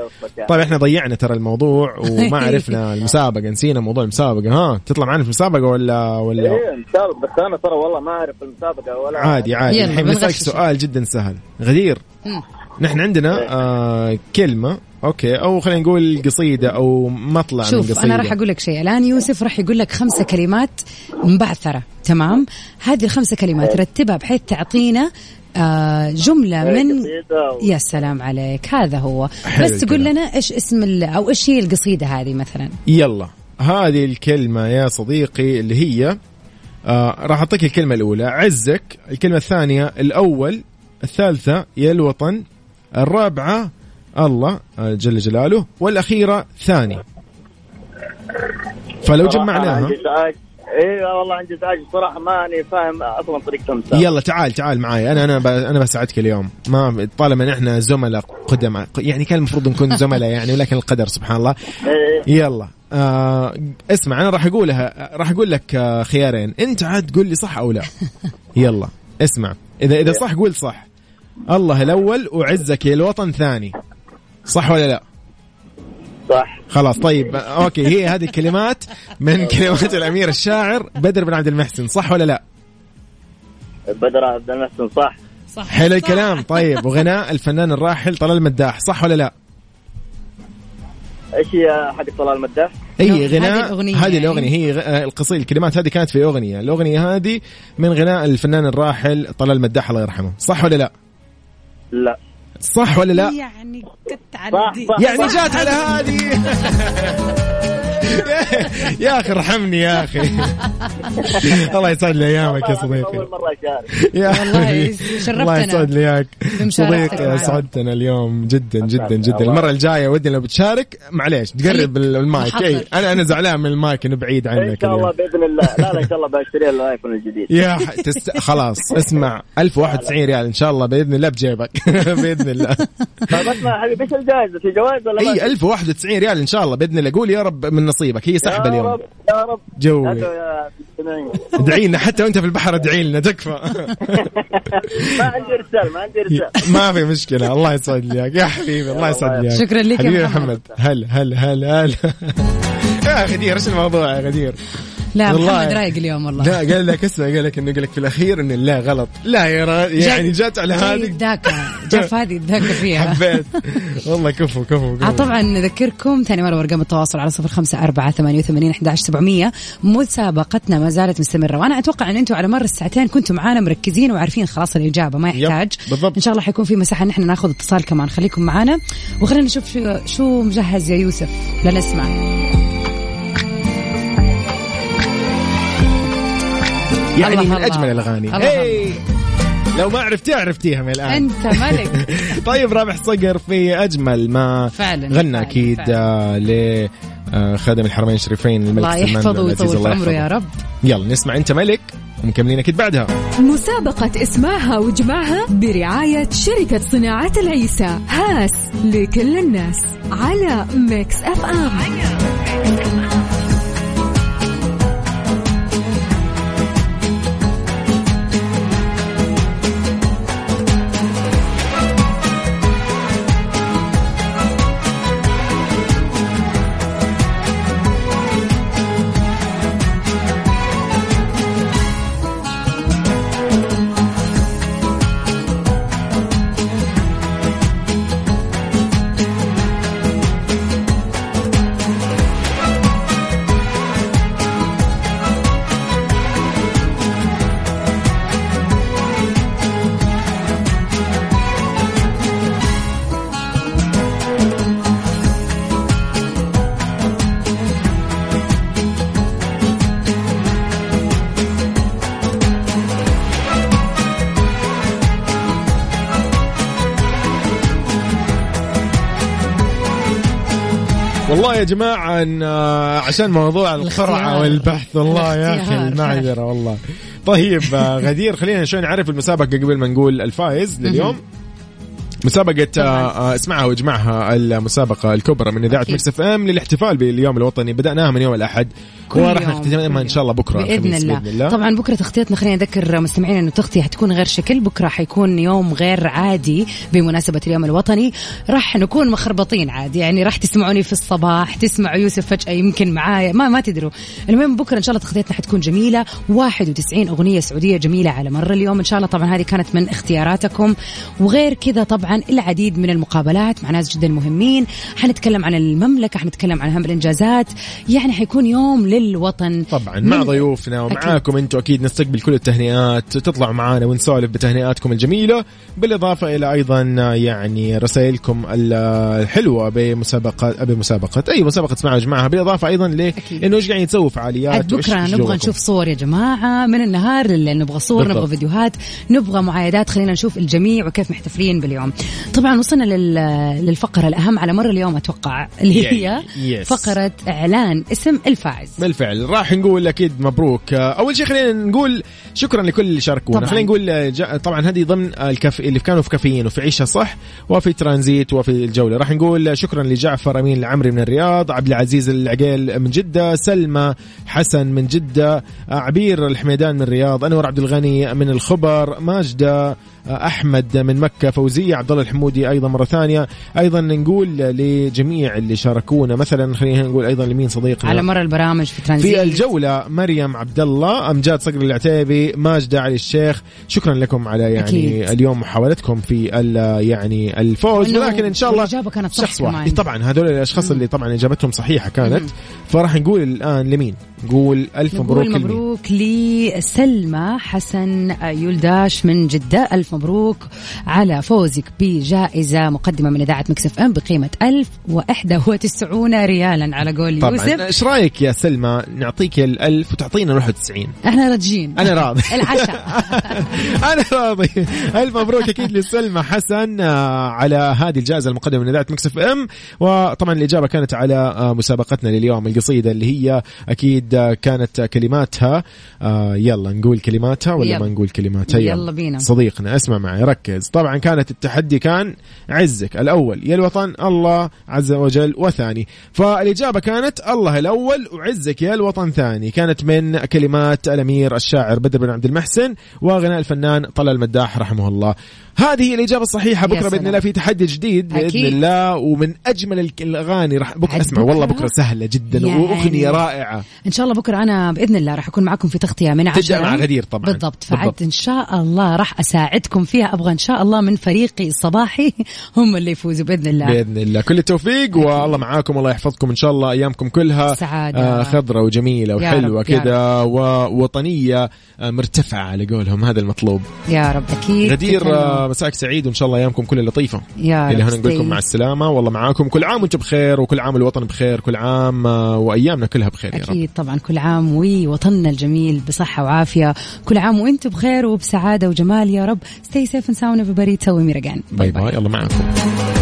طيب إحنا ضيعنا ترى الموضوع وما عرفنا المسابقة نسينا موضوع المسابقة. ها تطلع معنا في المسابقة ولا ولا؟
إيه بس أنا ترى والله ما أعرف المسابقة ولا
عادي عادي. الحين بنسالك سؤال جدا سهل. غدير. نحن عندنا آه كلمة أوكي أو خلينا نقول قصيدة أو مطلع
شوف
من قصيدة.
أنا راح أقول لك شيء. الآن يوسف راح يقول لك خمسة كلمات مبعثرة تمام؟ هذه الخمسة كلمات رتبها بحيث تعطينا آه جملة من يا سلام عليك هذا هو. بس تقول لنا إيش اسم أو إيش هي القصيدة هذه مثلا؟
يلا. هذه الكلمة يا صديقي اللي هي آه راح أعطيك الكلمة الأولى. عزك الكلمة الثانية الأول الثالثة يا الوطن الرابعة الله جل جلاله والأخيرة ثاني. فلو جمعناها.
اي والله عندي ازعاج بصراحه ماني فاهم أصلا طريقة المسابقه
يلا تعال تعال معي أنا أنا أنا بساعدك اليوم. ما طالما نحن زملاء قدماء. يعني كان المفروض نكون زملاء يعني ولكن القدر سبحان الله.
إيه.
يلا. آه اسمع أنا راح أقولها راح أقول لك آه خيارين. أنت عاد قول لي صح أو لا. يلا. اسمع. إذا إذا صح قول صح. الله الأول وعزك يا الوطن ثاني صح ولا لا؟
صح
خلاص طيب أوكي هي هذه الكلمات من كلمات الأمير الشاعر بدر بن عبد المحسن صح ولا لا؟
بدر عبد المحسن صح
صح
حلو الكلام طيب وغناء الفنان الراحل طلال المداح صح ولا لا؟
إيش هي حق طلال المداح؟
اي غناء هذه الأغنية هي القصيدة الكلمات هذه كانت في أغنية الأغنية هذه من غناء الفنان الراحل طلال المداح الله يرحمه صح ولا لا
لا.
صح ولا لا؟
يعني كنت على
صح صح
يعني جات على هذه. يا أخي ارحمني يا أخي. الله يسعد لي أيامك يا صديقي.
أول مرة أشارك.
يا والله شرفتنا.
الله يسعد لي إياك. صديقي اسعدتنا اليوم جدا جدا جدا. المرة الجاية ودي لو بتشارك معليش تقرب المايك. أي أنا أنا زعلان من المايك إنه بعيد عنك
إن شاء الله بإذن الله. لا لا إن شاء الله بشتري ال iPhone الجديد.
يا تست... خلاص اسمع. 1091 ريال إن شاء الله بإذن الله بجيبك. بإذن الله.
طيب اسمع حبيبي إيش الجائزه في جوائز ولا
إي 1091 ريال إن شاء الله بإذن الله. قول يا رب من نصيبك. هي سحبه اليوم.
يا رب يا رب.
جوي. ادعي لنا حتى وانت في البحر ادعي لنا تكفى.
ما عندي ارسال ما عندي ارسال
ما في مشكلة الله يسعد لي يا حبيبي الله يسعد لي
شكرا لك
حبيبي
يا
محمد. هل هل هل هل؟ يا غدير إيش الموضوع يا غدير؟
لا
والله.
محمد رايق اليوم والله.
لا قال لك اسمع قال لك إنه قال لك في الأخير ان لا غلط. لا يا. يعني جات على هذه.
جاء في هذه يتذاكى فيها.
حبيت. والله كفو كفو,
آه
كفو.
طبعا نذكركم ثاني مرة أرقام التواصل على صفر خمسة أربعة ثمانية وثمانين أحد سبعمية. مسابقتنا ما زالت مستمرة وأنا أتوقع أن أنتم على مر الساعتين كنتم معانا مركزين وعارفين خلاص الإجابة ما يحتاج.
بالضبط.
إن شاء الله حيكون في مساحة نحن ناخذ اتصال كمان. خليكم معانا وخلينا نشوف شو, شو مجهز يا يوسف. لنسمع
يعني من. أجمل
الأغاني.
هي لو ما عرفتيها عرفتيها من الآن.
أنت ملك.
طيب رابح صقر في أجمل ما
فعلا،
غنى
فعلا،
أكيد
فعلا.
آه ل آه، خادم الحرمين الشريفين الملك
الله
سلمان
يحفظه ويطول عمره يا. رب.
يلا نسمع أنت ملك ومكملين أكيد بعدها.
مسابقة اسمعها واجمعها برعاية شركة صناعة العيسى هاس لكل الناس على Mix FM
والله يا جماعة إن آه، عشان موضوع القرعة
الاختيار.
والبحث والله يا أخي
الاختيار.
المعذرة والله طيب آه، غدير خلينا شوي نعرف المسابقة قبل ما نقول الفائز لليوم مسابقة آه، آه، اسمعها واجمعها المسابقة الكبرى من إذاعة. Mix FM للاحتفال باليوم الوطني. بدأناها من يوم الأحد. وراح نختتمها إن شاء الله بكرة الخميس
الله.
بإذن الله.
طبعا بكرة تغطيتنا خلينا نذكر مستمعينا انه التغطيه حتكون غير شكل بكرة حيكون يوم غير عادي بمناسبة اليوم الوطني. راح نكون مخربطين عادي يعني راح تسمعوني في الصباح تسمعوا يوسف فجأة يمكن معايا ما ما تدروا. المهم بكرة إن شاء الله تغطيتنا حتكون جميلة. 91 أغنية سعودية جميلة على مر اليوم. إن شاء الله طبعا هذه كانت من اختياراتكم. وغير كذا طبعا العديد من المقابلات مع ناس جدا مهمين. حنتكلم عن المملكة حنتكلم عن أهم الإنجازات. يعني حيكون يوم للوطن.
طبعا مع ضيوفنا
أكيد.
ومعاكم أنتم أكيد نستقبل كل التهنئات. تطلعوا معانا ونسولف بتهنئاتكم الجميلة. بالإضافة إلى أيضا يعني رسائلكم الحلوة بمسابقات بمسابقة. أي مسابقة اسمعها جماعها بالإضافة أيضا ل
أكيد.
إنه إيش قاعدين تسووا فعاليات؟
بكرة نبغى. نشوف صور يا جماعة من النهار نبغى صور
بالضبط.
نبغى فيديوهات نبغى معايدات. خلينا نشوف الجميع وكيف محتفلين باليوم. طبعا وصلنا لل... للفقرة الأهم على مر اليوم أتوقع اللي هي
Yes.
فقرة إعلان اسم الفائز.
بالفعل. راح نقول أكيد مبروك. أول شيء خلينا نقول شكرا لكل اللي شاركونا. خلينا نقول جا- طبعا هذه ضمن الكف اللي كانوا في كافيين وفي عيشها صح وفي ترانزيت وفي الجولة. راح نقول شكرا لجعفر أمين العمري من الرياض عبد العزيز العقيل من جدة سلمى حسن من جدة عبير الحميدان من الرياض أنور عبد الغني من الخبر ماجدة أحمد من مكة فوزية عبد الله الحمودي أيضا مرة ثانية. أيضا نقول لجميع اللي شاركونا مثلا خلينا نقول أيضا لمين صديقنا؟
على مر البرامج في ترانزيت.
في الجولة مريم عبد الله أمجاد صقر العتيبي ماجدة علي الشيخ. شكرا لكم على يعني
أكيد.
اليوم محاولتكم في يعني الفوز. ولكن إن شاء الله
والإجابة كانت صح
شخص واحد.
كمان.
طبعا هذول الأشخاص اللي طبعا إجابتهم صحيحة كانت. فراح نقول الآن لمين؟ نقول ألف مبروك
نقول مبروك لسلمى حسن يولداش من جدة. ألف مبروك على فوزك بجائزة مقدمة من إذاعة مكسف أم بقيمة 1091 ريالا على قول
طبعا.
يوسف.
إيش رأيك يا سلمى؟ نعطيك الألف وتعطينا 91
إحنا راجين
أنا راضي.
العشاء.
أنا راضي. ألف مبروك أكيد لسلمى حسن آه، على هذه الجائزة المقدمة من إذاعة مكسف إم. وطبعا الإجابة كانت على آه، مسابقتنا لليوم القصيده اللي هي أكيد كانت كلماتها آه، يلا نقول كلماتها ولا
يلا.
ما نقول كلماتها
يلا بينا.
صديقنا اسمع معي ركز طبعا كانت التحدي كان عزك الأول يا الوطن الله عز وجل وثاني فالإجابة كانت الله الأول وعزك يا الوطن ثاني كانت من كلمات الأمير الشاعر بدر بن عبد المحسن وغناء الفنان طلال المداح رحمه الله هذه هي
الإجابة
الصحيحة بكرة
بإذن.
الله في تحدي جديد بإذن
أكيد.
الله ومن أجمل الاغاني راح
بكرة
اسمع والله؟
بكرة
سهلة جدا
يعني.
وأغنية رائعة.
إن شاء الله بكرة أنا بإذن الله راح أكون معكم في تغطية من عشرة.
تبدأ مع غدير طبعا.
بالضبط. فعد إن شاء الله راح أساعدكم فيها. أبغى إن شاء الله من فريقي الصباحي هم اللي يفوزوا بإذن الله.
بإذن الله. كل التوفيق والله معاكم والله يحفظكم إن شاء الله أيامكم كلها.
سعادة.
آه خضرة
وجميلة وحلوة
كذا ووطنيه آه مرتفعة على قولهم هذا المطلوب.
يا رب أكيد.
غدير. آه مساك سعيد وإن شاء الله أيامكم كلها لطيفة.
يا
إلى
رب
هنا نقول لكم
stay.
مع السلامة. والله معاكم. كل عام وأنتم بخير وكل عام الوطن بخير. كل عام آه، وأيامنا كلها بخير يا رب.
أكيد طبعا. كل عام ووطننا الجميل بصحة وعافية. كل عام وأنتم بخير وبسعادة وجمال يا رب. Stay safe and sound everybody. تسوي ميرجان.
باي باي. الله معكم